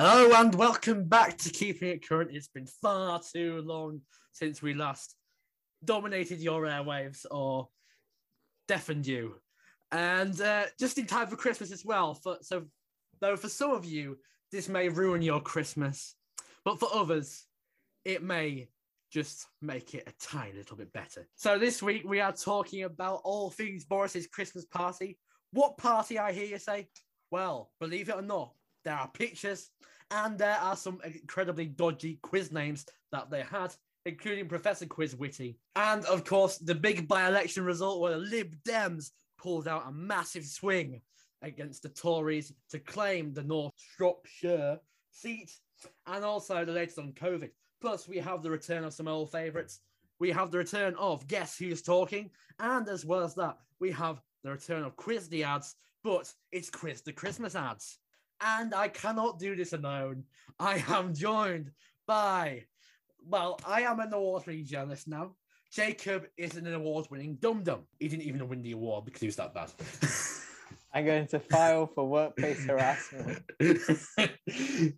Hello and welcome back to Keeping It Current. It's been far too long since we last dominated your airwaves or deafened you. And uh, just in time for Christmas as well. For, so, though for some of you, this may ruin your Christmas, but for others, it may just make it a tiny little bit better. So, this week we are talking about all things Boris's Christmas party. What party, I hear you say? Well, believe it or not, there are pictures and there are some incredibly dodgy quiz names that they had, including Professor Quiz Whitty. And of course, the big by election result where the Lib Dems pulled out a massive swing against the Tories to claim the North Shropshire seat, and also the latest on COVID. Plus, we have the return of some old favourites. We have the return of Guess Who's Talking, and as well as that, we have the return of Quiz the Ads, but it's Quiz the Christmas Ads. And I cannot do this alone. I am joined by, well, I am an award winning journalist now. Jacob is an award winning dum dum. He didn't even win the award because he was that bad. I'm going to file for workplace harassment.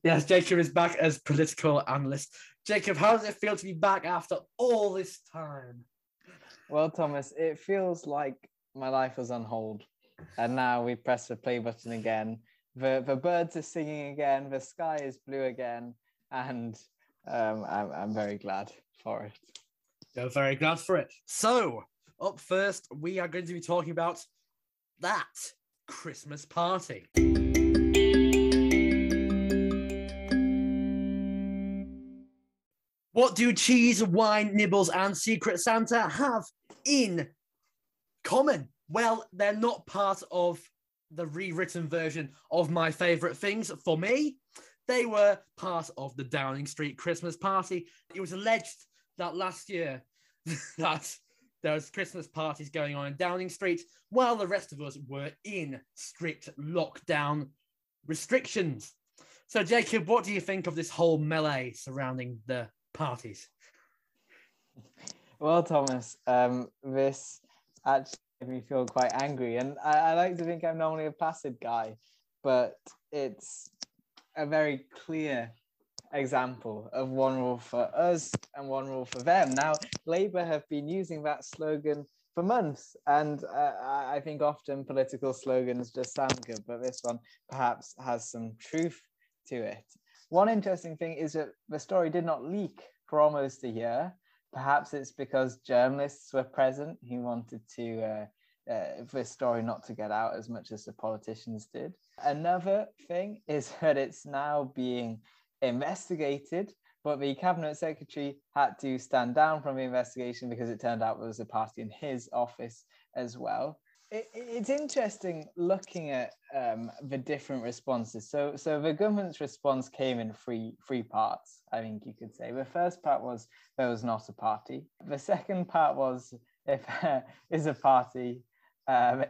yes, Jacob is back as political analyst. Jacob, how does it feel to be back after all this time? Well, Thomas, it feels like my life was on hold. And now we press the play button again. The, the birds are singing again. The sky is blue again. And um, I'm, I'm very glad for it. You're very glad for it. So, up first, we are going to be talking about that Christmas party. What do cheese, wine, nibbles, and Secret Santa have in common? Well, they're not part of the rewritten version of my favorite things. For me, they were part of the Downing Street Christmas party. It was alleged that last year that there was Christmas parties going on in Downing Street while the rest of us were in strict lockdown restrictions. So, Jacob, what do you think of this whole melee surrounding the parties? Well, Thomas, um, this actually made me feel quite angry, and I, I like to think I'm normally a placid guy, but it's a very clear example of one rule for us and one rule for them. Now, Labour have been using that slogan for months, and uh, I think often political slogans just sound good, but this one perhaps has some truth to it. One interesting thing is that the story did not leak for almost a year. Perhaps it's because journalists were present who wanted to. Uh, uh, for this story not to get out as much as the politicians did. Another thing is that it's now being investigated, but the cabinet secretary had to stand down from the investigation because it turned out there was a party in his office as well. It, it's interesting looking at um, the different responses. So, so the government's response came in three three parts. I think you could say the first part was there was not a party. The second part was if there is a party, um,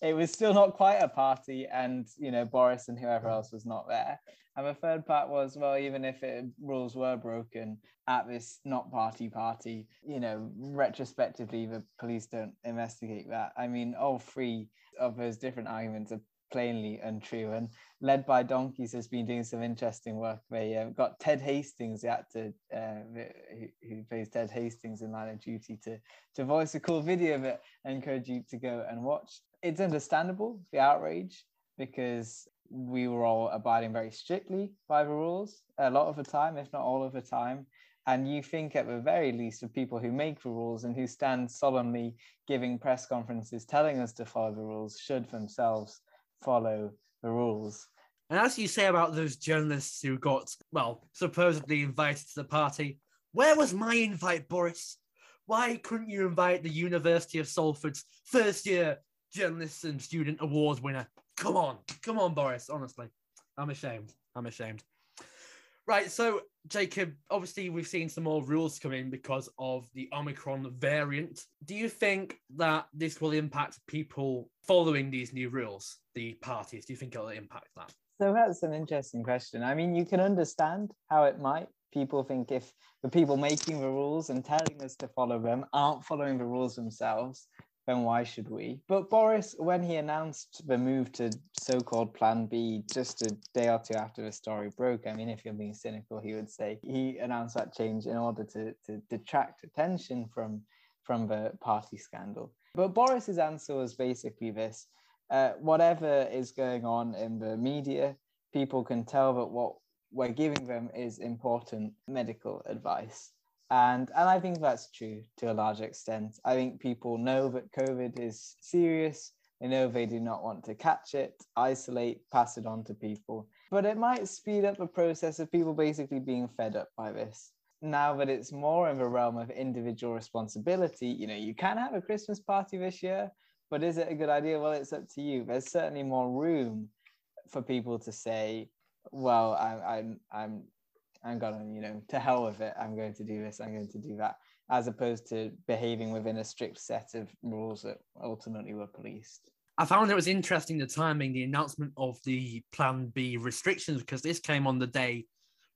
it was still not quite a party, and you know Boris and whoever else was not there. And the third part was, well, even if it, rules were broken at this not party party, you know, retrospectively, the police don't investigate that. I mean, all three of those different arguments are plainly untrue. And led by Donkeys has been doing some interesting work. They uh, got Ted Hastings, the actor uh, who, who, plays Ted Hastings in Line of Duty, to, to voice a cool video of it. I encourage you to go and watch. It's understandable, the outrage, because we were all abiding very strictly by the rules a lot of the time, if not all of the time. And you think, at the very least, of people who make the rules and who stand solemnly giving press conferences telling us to follow the rules should themselves follow the rules. And as you say about those journalists who got, well, supposedly invited to the party, where was my invite, Boris? Why couldn't you invite the University of Salford's first year journalist and student award winner, Come on, come on, Boris. Honestly, I'm ashamed. I'm ashamed. Right, so Jacob, obviously we've seen some more rules come in because of the Omicron variant. Do you think that this will impact people following these new rules, the parties? Do you think it'll impact that? So that's an interesting question. I mean, you can understand how it might. People think if the people making the rules and telling us to follow them aren't following the rules themselves, then why should we? But Boris, when he announced the move to so-called Plan B just a day or two after the story broke, I mean, if you're being cynical, he would say he announced that change in order to, to detract attention from from the party scandal. But Boris's answer was basically this: uh, whatever is going on in the media, people can tell that what we're giving them is important medical advice and and i think that's true to a large extent. I think people know that covid is serious. They know they do not want to catch it isolate pass it on to people. But it might speed up the process of people basically being fed up by this. Now that it's more in the realm of individual responsibility you know you can have a christmas party this year but is it a good idea? Well it's up to you. There's certainly more room for people to say well I, i'm i'm I'm gonna, you know, to hell with it. I'm going to do this. I'm going to do that, as opposed to behaving within a strict set of rules that ultimately were policed. I found it was interesting the timing, the announcement of the Plan B restrictions, because this came on the day,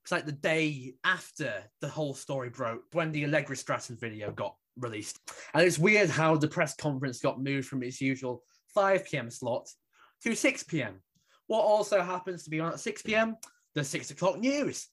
it's like the day after the whole story broke, when the Allegra Stratton video got released. And it's weird how the press conference got moved from its usual 5 p.m. slot to 6 p.m. What also happens to be on at 6 p.m. The six o'clock news.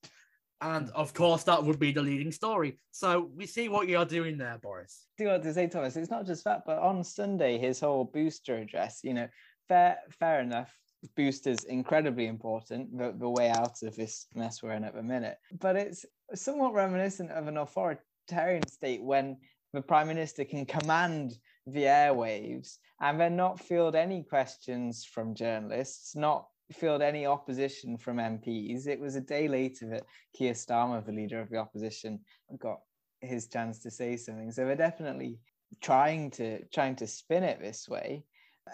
And of course, that would be the leading story. So we see what you're doing there, Boris. Do you want to say, Thomas? It's not just that, but on Sunday, his whole booster address, you know, fair, fair enough. Booster's incredibly important, the, the way out of this mess we're in at the minute. But it's somewhat reminiscent of an authoritarian state when the prime minister can command the airwaves and then not field any questions from journalists, not field any opposition from MPs. It was a day later that Keir Starmer, the leader of the opposition, got his chance to say something. So they're definitely trying to trying to spin it this way.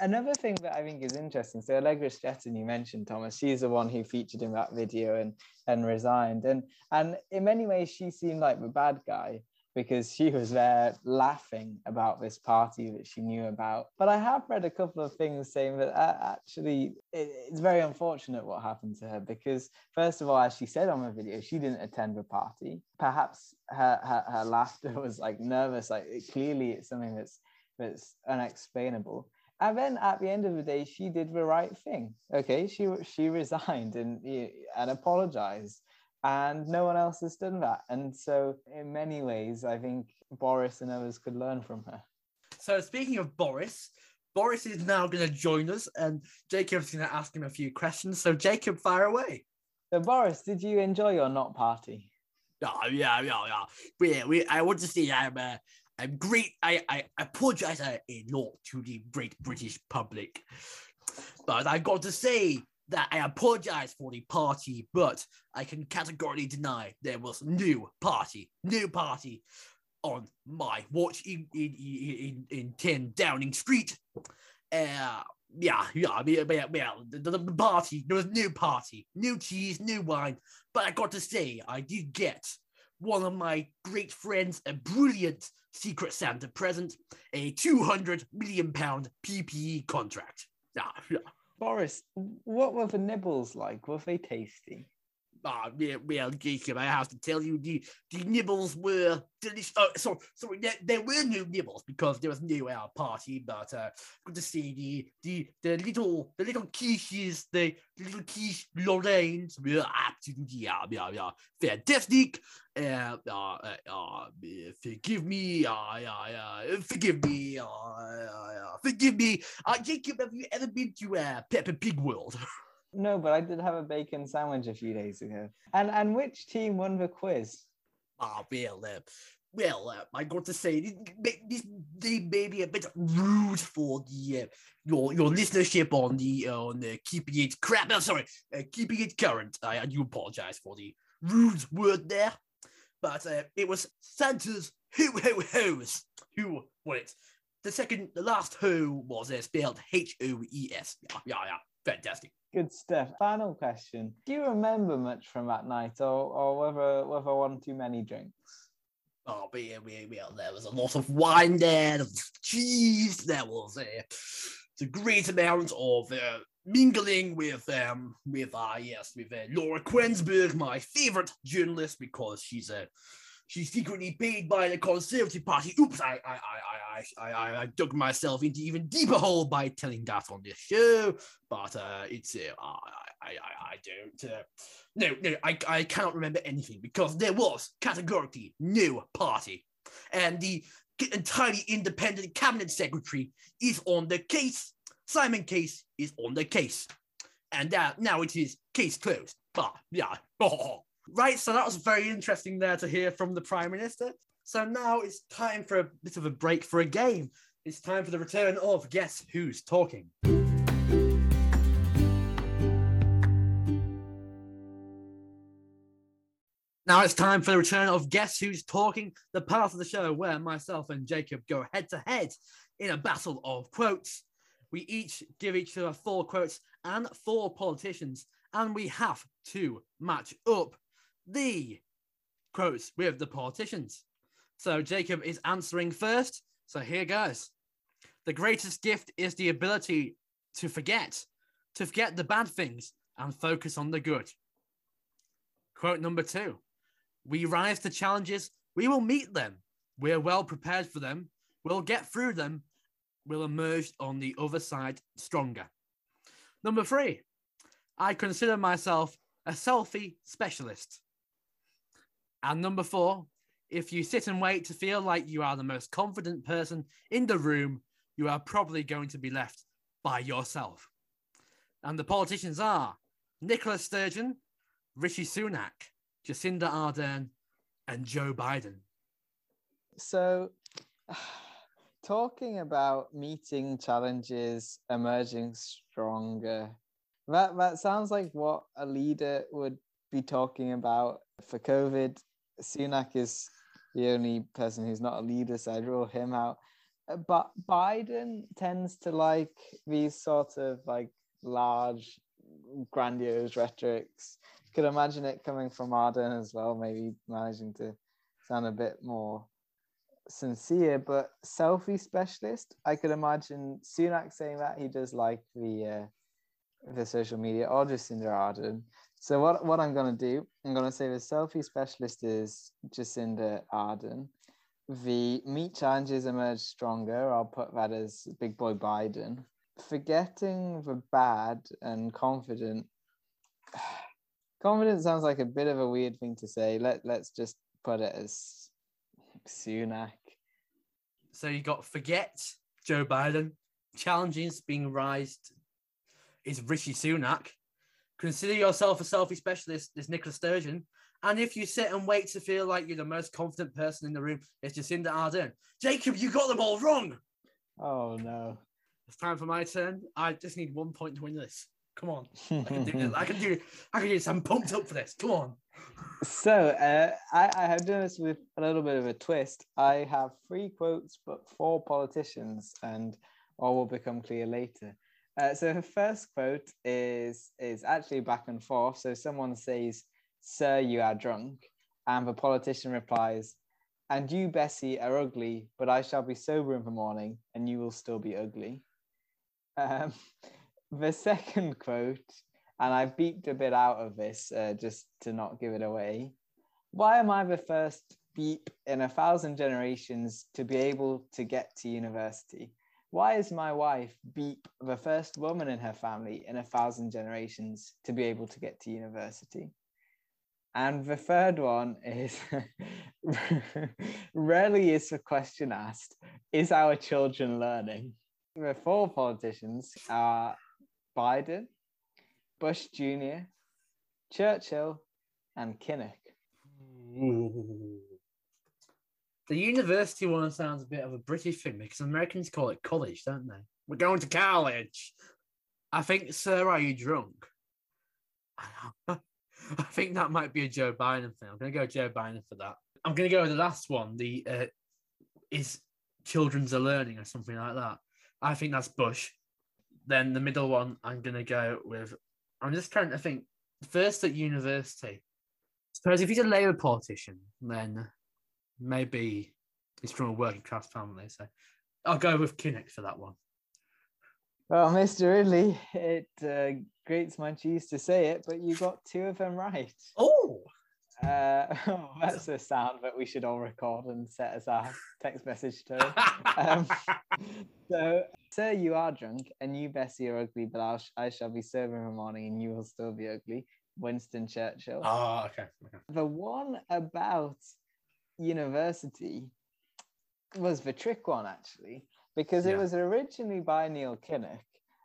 Another thing that I think is interesting, so Allegra Stratton, you mentioned Thomas, she's the one who featured in that video and and resigned, and and in many ways she seemed like the bad guy because she was there laughing about this party that she knew about. But I have read a couple of things saying that uh, actually it, it's very unfortunate what happened to her because, first of all, as she said on the video, she didn't attend the party. Perhaps her, her, her laughter was like nervous, like it, clearly it's something that's that's unexplainable. And then at the end of the day, she did the right thing. Okay, she she resigned and and apologized and no one else has done that. And so, in many ways, I think Boris and others could learn from her. So, speaking of Boris, Boris is now going to join us, and Jacob's going to ask him a few questions. So, Jacob, fire away. So, Boris, did you enjoy your not party? Oh, yeah, yeah, yeah. We, we, I want to say I'm, uh, I'm great. I, I apologize a lot to the great British public, but I've got to say that I apologize for the party, but I can categorically deny there was new party, new party on my watch in in in, in 10 Downing Street. Uh, yeah, yeah, yeah, yeah. The, the, party, there was no party, no cheese, no wine. But I got to say, I did get one of my great friends a brilliant Secret Santa present, a 200 million pound PPE contract. Yeah, yeah. Boris, what were the nibbles like? Were they tasty? Ah, yeah, well, Jacob, I have to tell you, the, the nibbles were delicious. Oh, sorry, sorry, there, there were no nibbles because there was no our party, but uh, good to see the the the little the little quiches, the little quiche Lorraines were absolutely yeah, yeah, yeah, fantastic. Uh, uh, uh, uh, forgive me, uh, yeah, yeah, forgive me, uh, uh, forgive me. Uh, Jacob, have you ever been to uh, Peppa Pig World? No, but I did have a bacon sandwich a few days ago. And and which team won the quiz? Ah, oh, well, uh, well, uh, I got to say this, this they may be a bit rude for the uh, your your listenership on the uh, on the keeping it crap. No, sorry, uh, keeping it current. I, I do apologize for the rude word there, but uh, it was Santa's who ho ho's who won it. The second, the last Who was uh, spelled H O E S. Yeah, yeah, yeah, fantastic. Good stuff. Final question: Do you remember much from that night, or or whether whether one too many drinks? Oh, yeah, yeah, yeah. There was a lot of wine there. There was cheese. There was a, a great amount of uh, mingling with um with uh yes with uh, Laura Kuenssberg, my favorite journalist, because she's a she's secretly paid by the Conservative Party. Oops, I I I I I, I dug myself into even deeper hole by telling that on this show. But uh, it's uh, I, I I don't. Uh, no, no, I I cannot remember anything because there was categorically no party, and the entirely independent cabinet secretary is on the case. Simon Case is on the case, and uh, now it is case closed. But yeah. Right, so that was very interesting there to hear from the Prime Minister. So now it's time for a bit of a break for a game. It's time for the return of Guess Who's Talking. Now it's time for the return of Guess Who's Talking, the part of the show where myself and Jacob go head to head in a battle of quotes. We each give each other four quotes and four politicians, and we have to match up the quotes with the politicians. So Jacob is answering first. So here goes. The greatest gift is the ability to forget, to forget the bad things and focus on the good. Quote number two We rise to challenges, we will meet them. We're well prepared for them, we'll get through them, we'll emerge on the other side stronger. Number three, I consider myself a selfie specialist. And number four, if you sit and wait to feel like you are the most confident person in the room, you are probably going to be left by yourself. And the politicians are Nicola Sturgeon, Rishi Sunak, Jacinda Ardern, and Joe Biden. So, talking about meeting challenges, emerging stronger, that, that sounds like what a leader would be talking about for COVID. Sunak is the only person who's not a leader, so I'd rule him out. Uh, but Biden tends to like these sort of like large, grandiose rhetorics. Could imagine it coming from Ardern as well, maybe managing to sound a bit more sincere. But selfie specialist, I could imagine Sunak saying that he does like the uh, the social media, or just Jacinda Ardern. So what, what I'm going to do, I'm going to say the selfie specialist is Jacinda Ardern. The meet challenges emerge stronger. I'll put that as Big Boy Biden. Forgetting the bad and confident. Confident sounds like a bit of a weird thing to say. Let let's just put it as Sunak. So you got forget Joe Biden. Challenges being raised is Rishi Sunak. Consider yourself a selfie specialist, is Nicola Sturgeon. And if you sit and wait to feel like you're the most confident person in the room, it's Jacinda Ardern. Jacob, you got them all wrong. Oh no. It's time for my turn. I just need one point to win this. Come on. I can do this. I can do I can do this. I'm pumped up for this. Come on. So uh, I, I have done this with a little bit of a twist. I have three quotes, but four politicians, and all will become clear later. Uh, so her first quote is is actually back and forth. So someone says, "Sir, you are drunk," and the politician replies, "And you, Bessie, are ugly, but I shall be sober in the morning, and you will still be ugly." Um, the second quote, and I beeped a bit out of this uh, just to not give it away. Why am I the first beep in a thousand generations to be able to get to university? Why is my wife Beep the first woman in her family in a thousand generations to be able to get to university? And the third one is rarely is the question asked, is our children learning? The four politicians are Biden, Bush Jr., Churchill, and Kinnock. Ooh. The university one sounds a bit of a British thing because Americans call it college, don't they? We're going to college. I think, sir, are you drunk? I think that might be a Joe Biden thing. I'm going to go Joe Biden for that. I'm going to go with the last one. The uh, is children's are learning or something like that. I think that's Bush. Then the middle one, I'm going to go with. I'm just trying to think. First at university. Suppose if he's a Labour politician, then maybe he's from a working class family. So I'll go with Kinnock for that one. Well, Mr. Ridley, it uh, grates my cheese to say it, but you got two of them right. Oh, Uh, that's a sound that we should all record and set as our text message tone. Um, so, sir, you are drunk, and you, Bessie, are ugly, but I'll, I shall be sober in the morning, and you will still be ugly. Winston Churchill. oh, okay. okay. The one about university was the trick one, actually, because it Yeah. was originally by Neil Kinnock.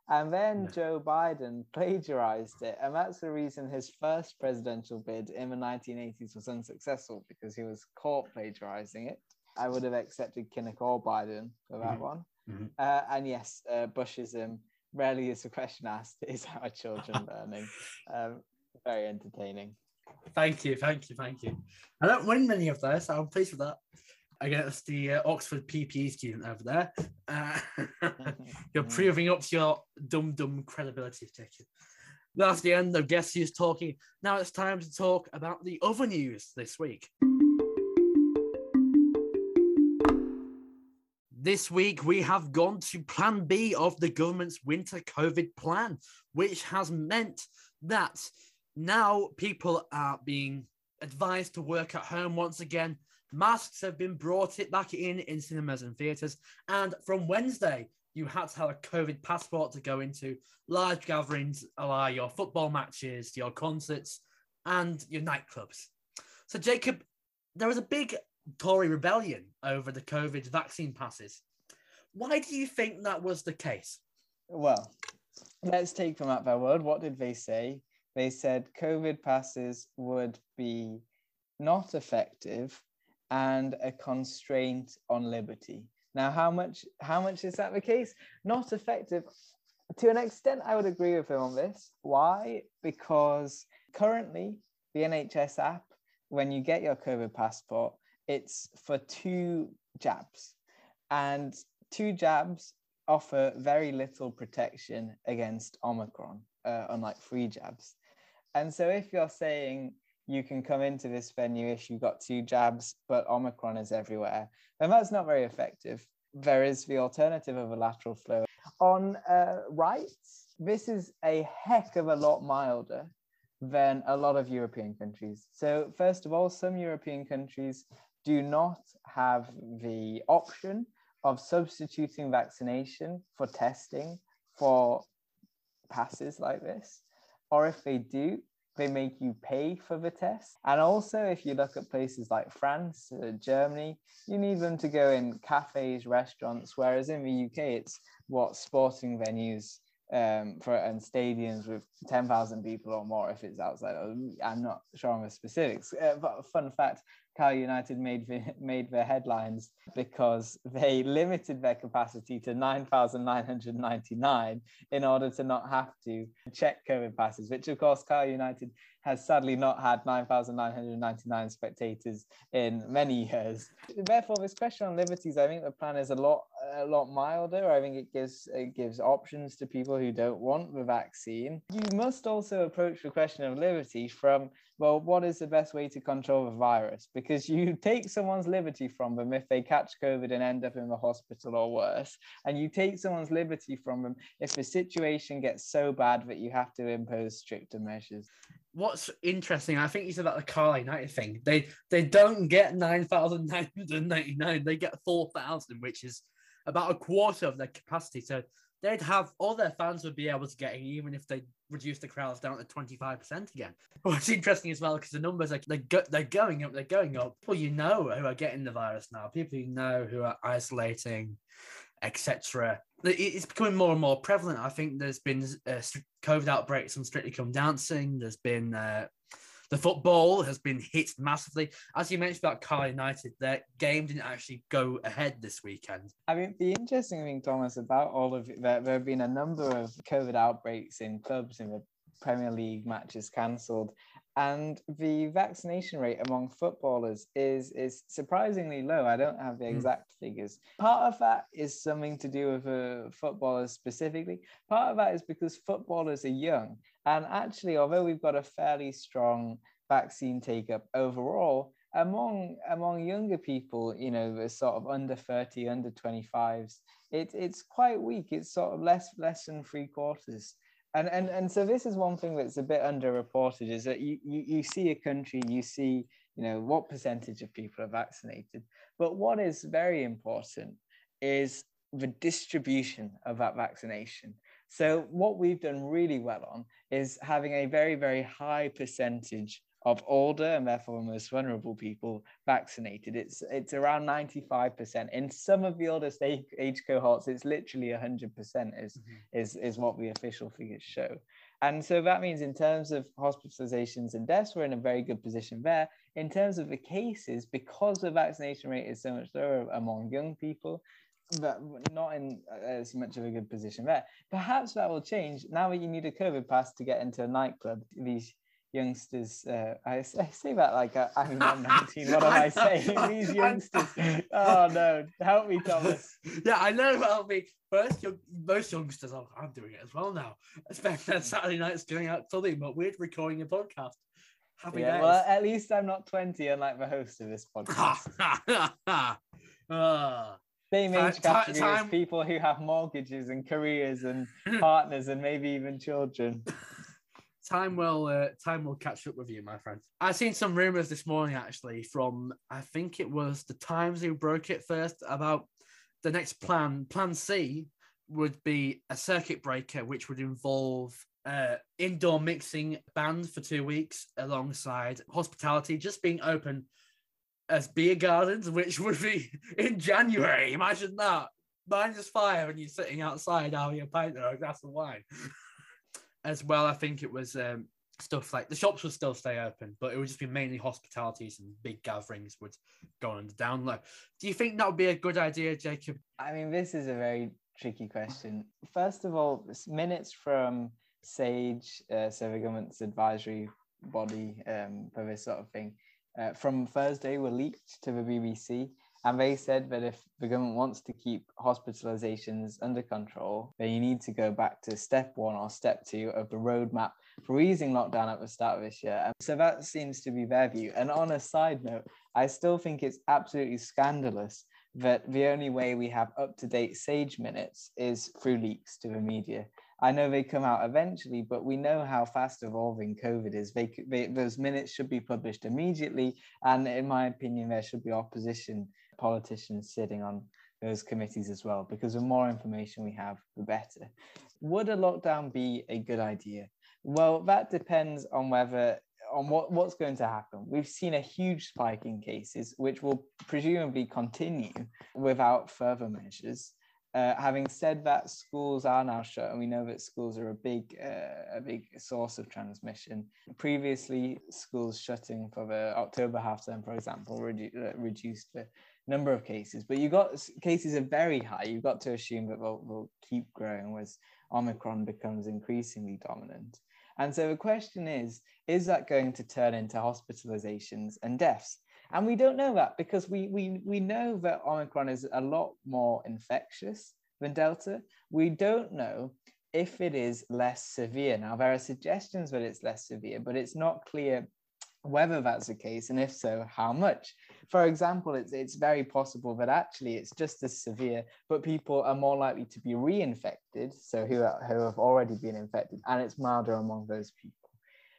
And then Yeah. Joe Biden plagiarized it. And that's the reason his first presidential bid in the 1980s was unsuccessful because he was caught plagiarizing it. I would have accepted Kinnock or Biden for that Mhm. one. Mhm. Uh, and yes, uh, Bushism rarely is a question asked. Is our children learning? Um, very entertaining. Thank you, thank you, thank you. I don't win many of those, so I'm pleased with that. Against the uh, Oxford PPE student over there. Uh, you're proving up to your dum dum credibility ticket. That's the end of Guess Who's Talking. Now it's time to talk about the other news this week. This week, we have gone to Plan B of the government's winter COVID plan, which has meant that now people are being advised to work at home once again. Masks have been brought it back in in cinemas and theatres, and from Wednesday, you had to have a COVID passport to go into large gatherings, like your football matches, your concerts, and your nightclubs. So, Jacob, there was a big Tory rebellion over the COVID vaccine passes. Why do you think that was the case? Well, let's take them at their word. What did they say? They said COVID passes would be not effective and a constraint on liberty. Now, how much how much is that the case? Not effective. To an extent, I would agree with him on this. Why? Because currently the NHS app, when you get your COVID passport, it's for two jabs. And two jabs offer very little protection against Omicron, uh, unlike three jabs. And so if you're saying you can come into this venue if you've got two jabs, but Omicron is everywhere, then that's not very effective. There is the alternative of a lateral flow. On uh, rights, this is a heck of a lot milder than a lot of European countries. So, first of all, some European countries do not have the option of substituting vaccination for testing for passes like this. Or if they do, they make you pay for the test. And also, if you look at places like France, uh, Germany, you need them to go in cafes, restaurants, whereas in the UK, it's what sporting venues um, for and stadiums with 10,000 people or more if it's outside. I'm not sure on the specifics. Uh, but fun fact Cal United made the, made their headlines because they limited their capacity to 9,999 in order to not have to check COVID passes, which of course Cal United has sadly not had 9,999 spectators in many years. Therefore, this question on liberties, I think the plan is a lot a lot milder. I think it gives it gives options to people who don't want the vaccine. You must also approach the question of liberty from well, what is the best way to control the virus? Because you take someone's liberty from them if they catch COVID and end up in the hospital or worse, and you take someone's liberty from them if the situation gets so bad that you have to impose stricter measures. What's interesting, I think you said about the Carl United thing. They they don't get nine thousand nine hundred ninety nine. They get four thousand, which is about a quarter of their capacity. So they'd have all their fans would be able to get in, even if they reduce the crowds down to twenty five percent again. What's interesting as well because the numbers are they go, they're going up, they're going up. People you know who are getting the virus now, people you know who are isolating, etc. It's becoming more and more prevalent. I think there's been uh, COVID outbreaks on Strictly Come Dancing. There's been uh, the football has been hit massively. As you mentioned about Carl United, their game didn't actually go ahead this weekend. I mean, the interesting thing, Thomas, about all of it, there, there have been a number of COVID outbreaks in clubs in the Premier League matches cancelled. And the vaccination rate among footballers is is surprisingly low. I don't have the exact mm. figures. Part of that is something to do with uh, footballers specifically. Part of that is because footballers are young. And actually, although we've got a fairly strong vaccine take up overall, among among younger people, you know, the sort of under 30, under 25s, it, it's quite weak. It's sort of less less than three quarters. And, and and so this is one thing that's a bit underreported is that you, you you see a country you see you know what percentage of people are vaccinated but what is very important is the distribution of that vaccination so what we've done really well on is having a very very high percentage of older and therefore most vulnerable people vaccinated. It's it's around 95%. In some of the oldest age, age cohorts, it's literally 100% is, mm-hmm. is, is what the official figures show. And so that means in terms of hospitalizations and deaths, we're in a very good position there. In terms of the cases, because the vaccination rate is so much lower among young people, but not in as much of a good position there. Perhaps that will change now that you need a COVID pass to get into a nightclub. These youngsters. Uh, I, I, say that like I, am 19. What am I, saying? These youngsters. oh no, help me, Thomas. Yeah, I know. Help me. First, young, most youngsters. Are, I'm doing it as well now. Especially that Saturday nights going out clubbing, but we're recording a podcast. Happy yeah, days. Well, at least I'm not 20, unlike the host of this podcast. uh, Same age category time, as people who have mortgages and careers and partners and maybe even children time will uh, time will catch up with you, my friend. I seen some rumors this morning actually from I think it was the Times who broke it first about the next plan. Plan C would be a circuit breaker, which would involve uh, indoor mixing banned for two weeks, alongside hospitality just being open as beer gardens, which would be in January. Imagine that minus five, and you're sitting outside having a pint or a glass of wine as well. I think it was um, stuff like the shops would still stay open, but it would just be mainly hospitalities and big gatherings would go on the down low. Do you think that would be a good idea, Jacob? I mean, this is a very tricky question. First of all, minutes from SAGE, uh, so the government's advisory body um, for this sort of thing, uh, from Thursday were leaked to the BBC. And they said that if the government wants to keep hospitalizations under control, then you need to go back to step one or step two of the roadmap for easing lockdown at the start of this year. And so that seems to be their view. And on a side note, I still think it's absolutely scandalous that the only way we have up to date SAGE minutes is through leaks to the media. I know they come out eventually, but we know how fast evolving COVID is. They, they, those minutes should be published immediately. And in my opinion, there should be opposition politicians sitting on those committees as well, because the more information we have, the better. Would a lockdown be a good idea? Well, that depends on whether on what, what's going to happen. We've seen a huge spike in cases, which will presumably continue without further measures. Uh, having said that, schools are now shut, and we know that schools are a big, uh, a big source of transmission. Previously, schools shutting for the October half term, for example, redu- uh, reduced the number of cases, but you got cases are very high. You've got to assume that they'll, they'll keep growing as Omicron becomes increasingly dominant. And so the question is, is that going to turn into hospitalizations and deaths? And we don't know that because we, we, we know that Omicron is a lot more infectious than Delta. We don't know if it is less severe. Now, there are suggestions that it's less severe, but it's not clear whether that's the case, and if so, how much. For example, it's, it's very possible that actually it's just as severe, but people are more likely to be reinfected, so who, are, who have already been infected, and it's milder among those people.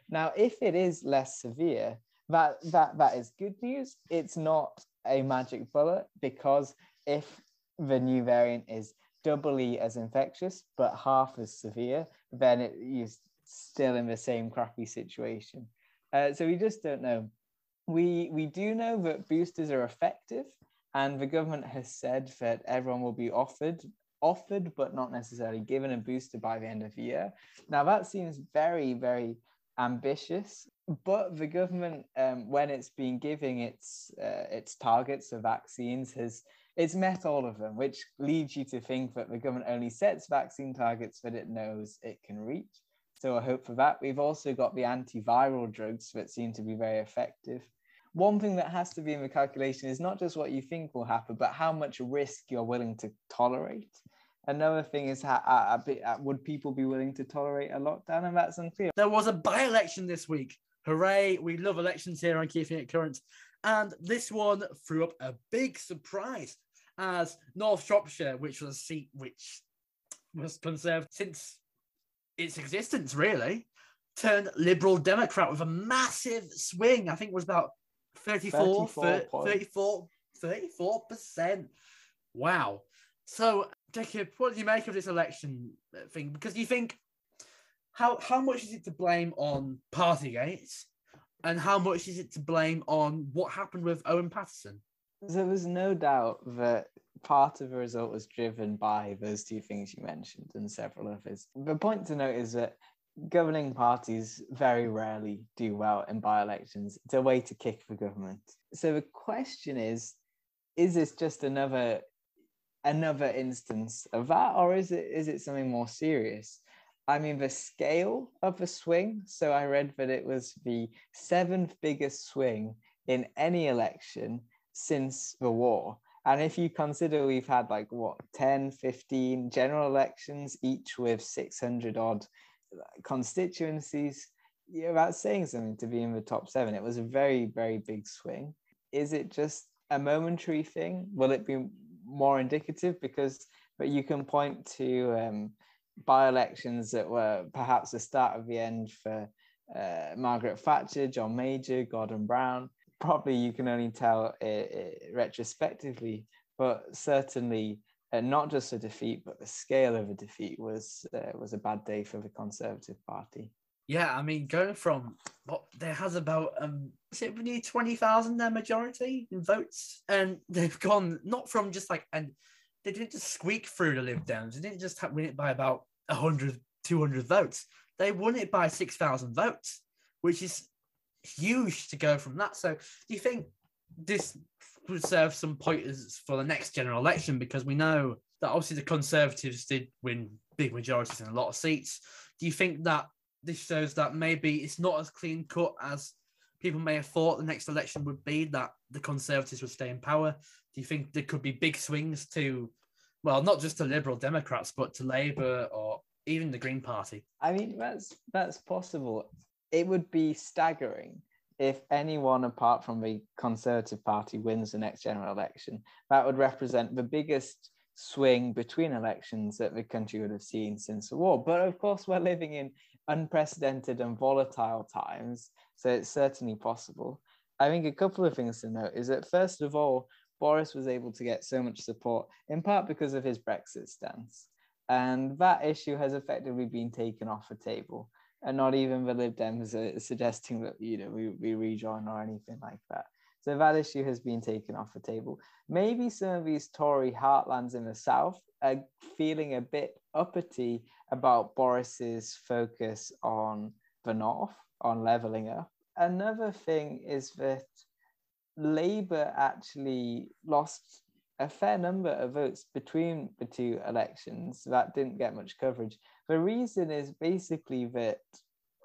Now, if it is less severe, that, that, that is good news. It's not a magic bullet because if the new variant is doubly as infectious but half as severe, then it, you're still in the same crappy situation. Uh, so we just don't know. We we do know that boosters are effective, and the government has said that everyone will be offered offered but not necessarily given a booster by the end of the year. Now that seems very very ambitious, but the government, um, when it's been giving its uh, its targets of vaccines, has it's met all of them, which leads you to think that the government only sets vaccine targets that it knows it can reach. So I hope for that. We've also got the antiviral drugs that seem to be very effective. One thing that has to be in the calculation is not just what you think will happen, but how much risk you're willing to tolerate. Another thing is, how, uh, uh, would people be willing to tolerate a lockdown? And that's unclear. There was a by election this week. Hooray! We love elections here on Keeping It Current. And this one threw up a big surprise as North Shropshire, which was a seat which was conserved since its existence, really. Turned Liberal Democrat with a massive swing. I think it was about 34, 34 34, 34%. Wow. So, Jacob, what do you make of this election thing? Because you think how how much is it to blame on Partygate, and how much is it to blame on what happened with Owen Paterson? There was no doubt that part of the result was driven by those two things you mentioned and several others. The point to note is that governing parties very rarely do well in by elections. It's a way to kick the government. So the question is is this just another another instance of that or is it is it something more serious i mean the scale of the swing. So i read that it was the seventh biggest swing in any election since the war. And if you consider we've had like what 10 15 general elections each with 600 odd constituencies you're about saying something to be in the top seven. It was a very very big swing. Is it just a momentary thing? Will it be more indicative? Because but you can point to um, by-elections that were perhaps the start of the end for uh, Margaret Thatcher, John Major, Gordon Brown. Probably you can only tell it, it retrospectively, but certainly uh, not just a defeat, but the scale of a defeat was uh, was a bad day for the Conservative Party. Yeah, I mean, going from what there has about um, is it near twenty thousand their majority in votes, and they've gone not from just like and they didn't just squeak through the Lib Dems. They didn't just win it by about 100, 200 votes. They won it by six thousand votes, which is huge to go from that. So, do you think this would serve some pointers for the next general election? Because we know that obviously the Conservatives did win big majorities in a lot of seats. Do you think that this shows that maybe it's not as clean cut as people may have thought the next election would be that the Conservatives would stay in power? Do you think there could be big swings to, well, not just to Liberal Democrats, but to Labour or even the Green Party? I mean, that's that's possible. It would be staggering if anyone apart from the Conservative Party wins the next general election. That would represent the biggest swing between elections that the country would have seen since the war. But of course, we're living in unprecedented and volatile times, so it's certainly possible. I think a couple of things to note is that, first of all, Boris was able to get so much support in part because of his Brexit stance. And that issue has effectively been taken off the table. And not even the Lib Dems are suggesting that you know we, we rejoin or anything like that. So that issue has been taken off the table. Maybe some of these Tory heartlands in the south are feeling a bit uppity about Boris's focus on the north, on levelling up. Another thing is that Labour actually lost a fair number of votes between the two elections that didn't get much coverage. The reason is basically that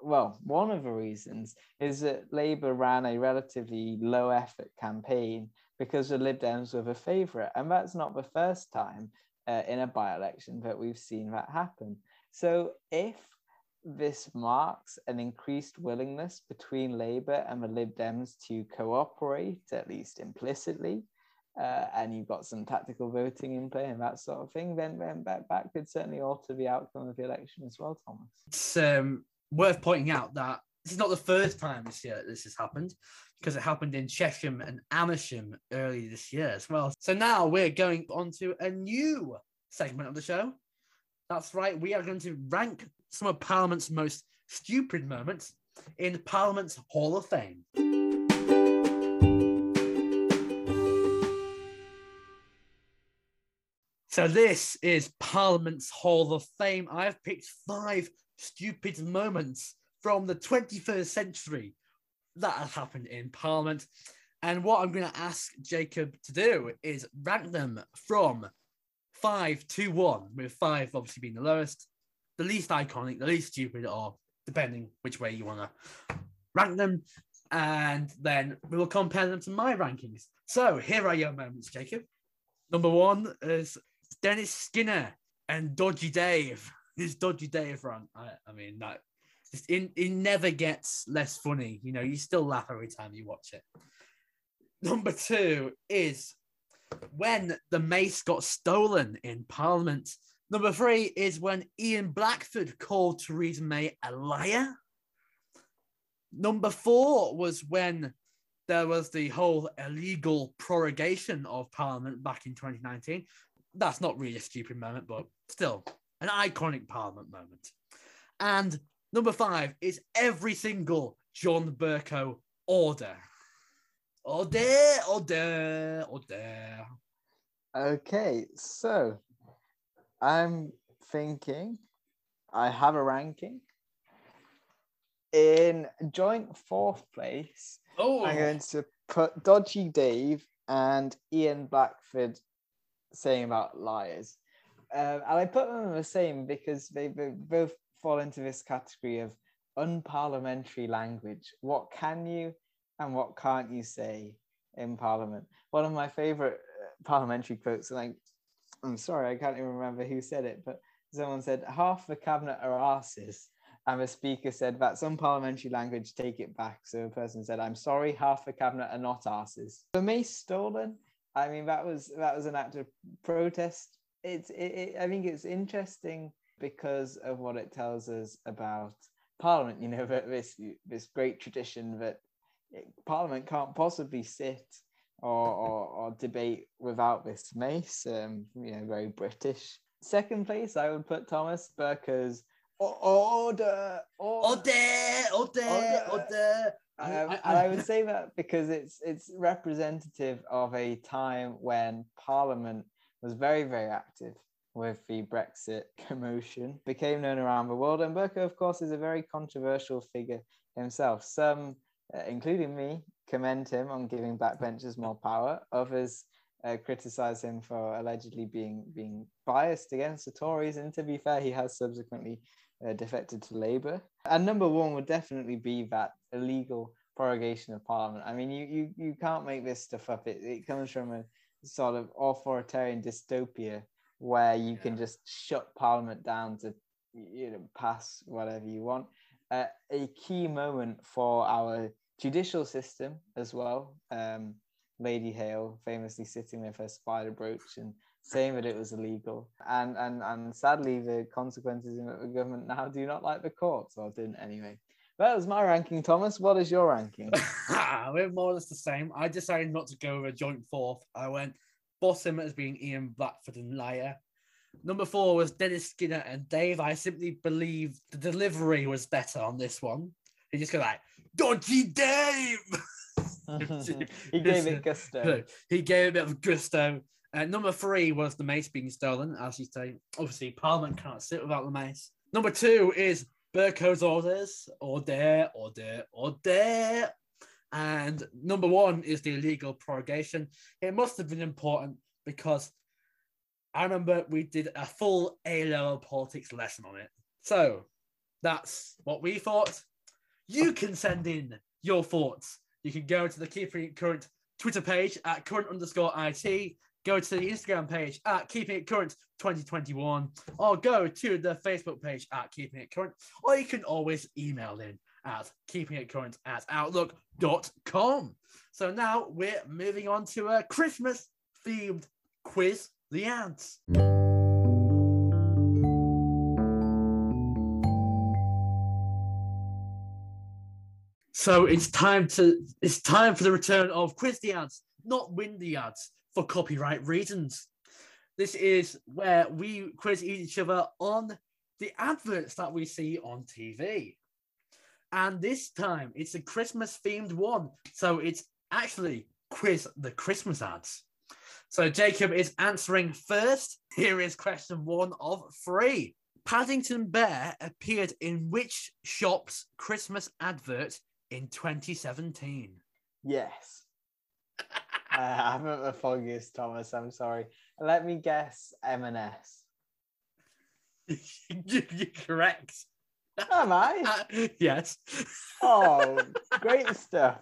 well, one of the reasons is that Labour ran a relatively low effort campaign because the Lib Dems were the favourite. And that's not the first time uh, in a by election that we've seen that happen. So if this marks an increased willingness between Labour and the Lib Dems to cooperate, at least implicitly, uh, and you've got some tactical voting in play and that sort of thing, then, then that, that could certainly alter the outcome of the election as well, Thomas. It's um, worth pointing out that this is not the first time this year this has happened because it happened in Chesham and Amersham early this year as well. So now we're going on to a new segment of the show. That's right, we are going to rank some of Parliament's most stupid moments in Parliament's Hall of Fame. So this is Parliament's Hall of Fame. I have picked five stupid moments from the 21st century that have happened in Parliament. And what I'm going to ask Jacob to do is rank them from five to one, with five obviously being the lowest, the least iconic, the least stupid, or depending which way you want to rank them. And then we will compare them to my rankings. So here are your moments, Jacob. Number one is Dennis Skinner and Dodgy Dave this dodgy Dave run. I, I mean, that it, it never gets less funny. You know, you still laugh every time you watch it. Number two is when the mace got stolen in Parliament Number three is when Ian Blackford called Theresa May a liar. Number four was when there was the whole illegal prorogation of Parliament back in 2019. That's not really a stupid moment, but still an iconic Parliament moment. And number five is every single John Bercow order. Order, order, order. Okay, so I'm thinking I have a ranking. In joint fourth place, Oh, I'm going to put Dodgy Dave and Ian Blackford saying about liars. Um, and I put them in the same because they, they both fall into this category of unparliamentary language. What can you and what can't you say in Parliament? One of my favorite uh, parliamentary quotes, and I, I'm sorry, I can't even remember who said it, but someone said, half the cabinet are asses. And the speaker said, that's unparliamentary language, take it back. So the person said, I'm sorry, half the cabinet are not asses. For me, stolen, I mean, that was that was an act of protest. It's it, it, I think it's interesting because of what it tells us about Parliament. You know, this this great tradition that Parliament can't possibly sit or, or, or debate without this mace. Um, you know, very British. Second place, I would put Thomas Bercow's order, order, order, Order. order. Um, I- and I- I would say that because it's it's representative of a time when Parliament was very very active with the Brexit commotion, became known around the world, and Burke, of course, is a very controversial figure himself. Some, uh, including me, commend him on giving backbenchers more power. Others uh, criticize him for allegedly being being biased against the Tories, and to be fair, he has subsequently uh, defected to Labour. And number one would definitely be that illegal prorogation of Parliament. I mean, you you, you can't make this stuff up. It, it comes from a sort of authoritarian dystopia where you can just shut Parliament down to you know pass whatever you want. Uh, a key moment for our judicial system as well. Um, Lady Hale famously sitting with her spider brooch and saying that it was illegal. And and and sadly, the consequences in the government now do not like the courts, or didn't anyway. That was my ranking, Thomas. What is your ranking? We're more or less the same. I decided not to go with a joint fourth. I went bottom as being Ian Blackford and Liar. Number four was Dennis Skinner and Dave. I simply believe the delivery was better on this one. He just go like, Dodgy Dave! he gave it gusto. he gave a bit of gusto. Uh, number three was the mace being stolen, as you say. Obviously, Parliament can't sit without the mace. Number two is Bercow's orders, order, order, order. And number one is the illegal prorogation. It must have been important because I remember we did a full A level politics lesson on it. So that's what we thought. You can send in your thoughts. You can go to the Keeping It Current Twitter page at current underscore IT, go to the Instagram page at Keeping It Current 2021, or go to the Facebook page at Keeping It Current, or you can always email in at keeping it current at outlook.com. So now we're moving on to a Christmas themed quiz the ants. So it's time to it's time for the return of quiz the ants, not win the ants for copyright reasons. This is where we quiz each other on the adverts that we see on TV. And this time it's a Christmas themed one. So it's actually quiz the Christmas ads. So Jacob is answering first. Here is question one of three. Paddington Bear appeared in which shop's Christmas advert in 2017? Yes. I haven't the foggiest, Thomas. I'm sorry. Let me guess M&S. You're correct. Am I? Yes. Oh, great stuff.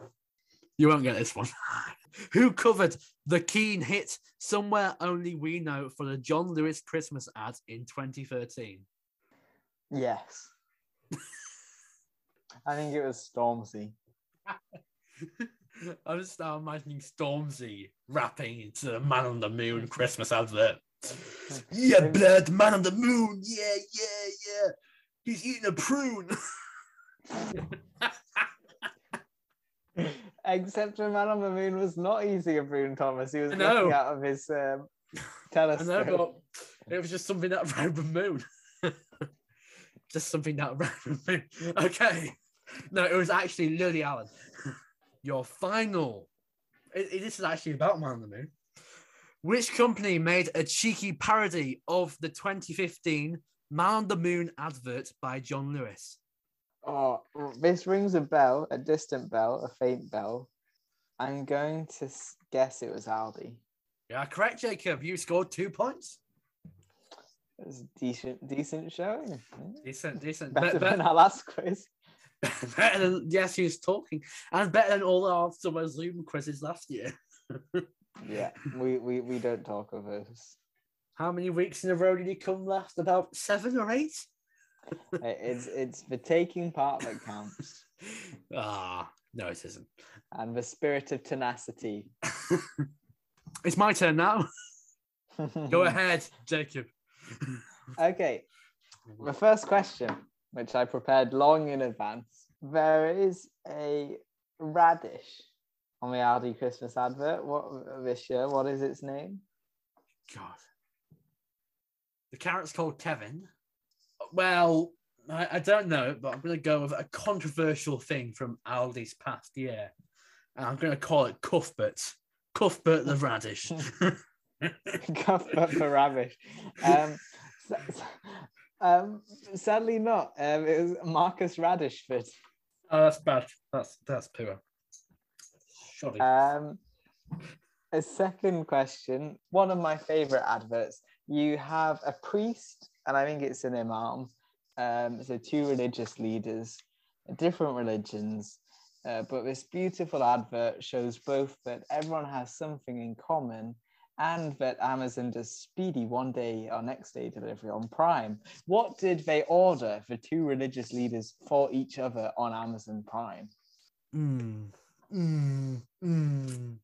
You won't get this one. Who covered the Keane hit Somewhere Only We Know for the John Lewis Christmas ad in 2013? Yes. I think it was Stormzy. I'm just now imagining Stormzy rapping into the Man on the Moon Christmas advert. Yeah, blood, man on the moon. Yeah, yeah, yeah. He's eating a prune. Except the man on the moon was not easy a prune, Thomas. He was I looking out of his um, I know, telescope. but it was just something that around the moon. just something that around the moon. Okay. No, it was actually Lily Allen. Your final. It, it- this is actually about Man on the Moon. Which company made a cheeky parody of the 2015 Man on the Moon advert by John Lewis? Oh, this rings a bell, a distant bell, a faint bell. I'm going to guess it was Aldi. Yeah, correct, Jacob. You scored two points. It was a decent, decent showing. Decent, decent. Better Be- be- than our last quiz. Better than yes, he was talking, and better than all our summer Zoom quizzes last year. Yeah, we, we, we don't talk of those. How many weeks in a row did he come last? About seven or eight? It's it's the taking part that counts, Ah, no, it isn't. and the spirit of tenacity. It's my turn now. Go ahead, Jacob. Okay, the first question, which I prepared long in advance. There is a radish on the Aldi Christmas advert. What this year? What is its name? God. The carrot's called Kevin. Well, I, I don't know, but I'm going to go with a controversial thing from Aldi's past year. And I'm going to call it Cuthbert. Cuthbert the radish. Cuthbert the radish. Um, s- s- um, sadly not. Um, it was Marcus Radishford. Oh, that's bad. That's that's poor. Shoddy. Um, a second question. One of my favorite adverts. You have a priest, and I think it's an imam. Um, so two religious leaders, different religions. Uh, but this beautiful advert shows both that everyone has something in common and that Amazon does speedy one day or next day delivery on Prime. What did they order for two religious leaders for each other on Amazon Prime? Mm. Mm. Mm.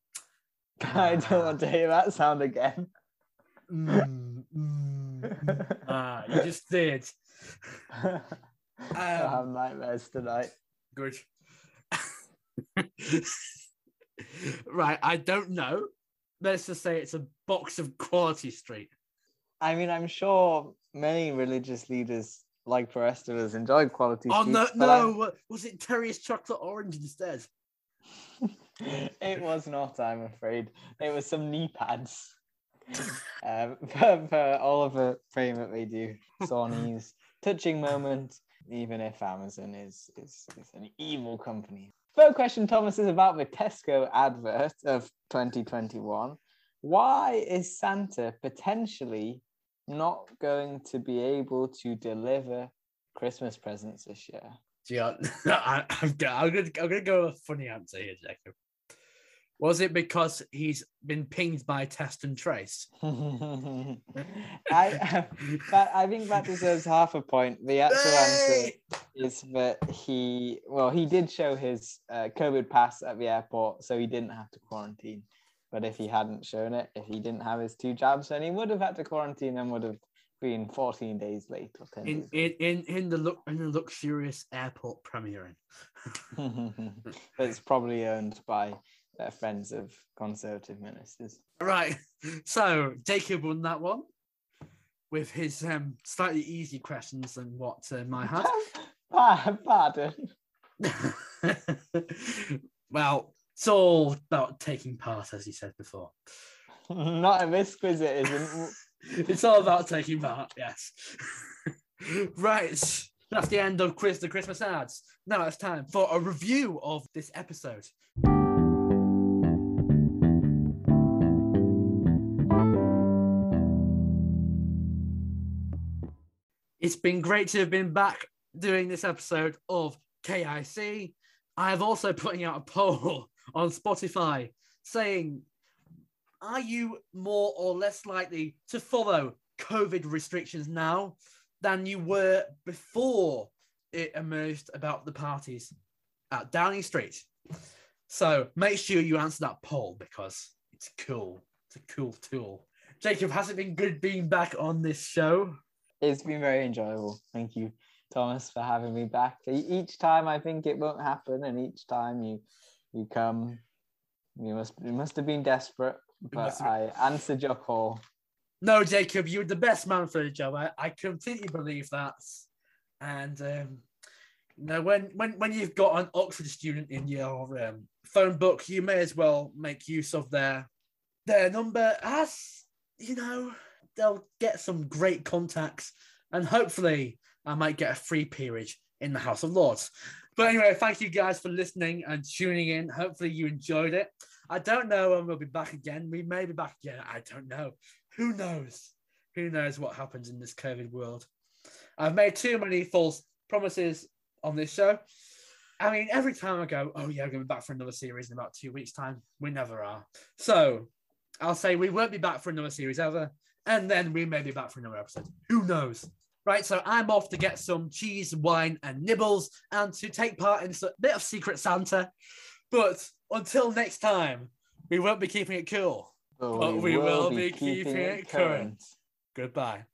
I don't want to hear that sound again. Mm. Mm. Mm. Ah, you just did. I have Um, nightmares tonight. good. right, I don't know. Let's just say it's a box of Quality Street. I mean, I'm sure many religious leaders, like the of us, enjoy quality. Oh no, but I- no! Was it Terry's chocolate orange instead? it was not, I'm afraid. It was some knee pads. um, for, for all of the fame that they do. Sony's touching moment, even if Amazon is, is, is an evil company. Third question, Thomas, is about the Tesco advert of 2021. Why is Santa potentially not going to be able to deliver Christmas presents this year? I, I'm, I'm, gonna, I'm gonna go with a funny answer here, Jacob. Was it because he's been pinged by Test and Trace? I, that, I think that deserves half a point. The actual answer is that he, well, he did show his uh, COVID pass at the airport, so he didn't have to quarantine. But if he hadn't shown it, if he didn't have his two jabs, then he would have had to quarantine and would have been 14 days late or 10 In, days in, in, in the look in the luxurious airport Premier Inn. it's probably owned by uh, friends of conservative ministers. Right. So Jacob won that one with his um, slightly easy questions than what um, I had. Pa- Pardon. well, it's all about taking part, as you said before. Not in this quiz, it isn't. It's all about taking part, yes. right. That's the end of quiz the Christmas ads. Now it's time for a review of this episode. It's been great to have been back doing this episode of KIC. I have also putting out a poll on Spotify saying, are you more or less likely to follow COVID restrictions now than you were before it emerged about the parties at Downing Street? So make sure you answer that poll because it's cool. It's a cool tool Jacob, has it been good being back on this show? It's been very enjoyable. Thank you, Thomas, for having me back. Each time I think it won't happen, and each time you you come, you must you must have been desperate, but I answered your call. No, Jacob, you're the best man for the job. I, I completely believe that. And um, you know, when when when you've got an Oxford student in your um, phone book, you may as well make use of their their number, as you know, they'll get some great contacts, and hopefully, I might get a free peerage in the House of Lords. But anyway, thank you guys for listening and tuning in. Hopefully, you enjoyed it. I don't know when we'll be back again. We may be back again. I don't know. Who knows? Who knows what happens in this COVID world? I've made too many false promises on this show. I mean, every time I go, oh yeah, I'm going to be back for another series in about two weeks' time, we never are. So I'll say we won't be back for another series ever, and then we may be back for another episode. Who knows? Right, so I'm off to get some cheese, wine, and nibbles, and to take part in a bit of Secret Santa. But until next time, we won't be keeping it cool. But we will be keeping it current. Goodbye.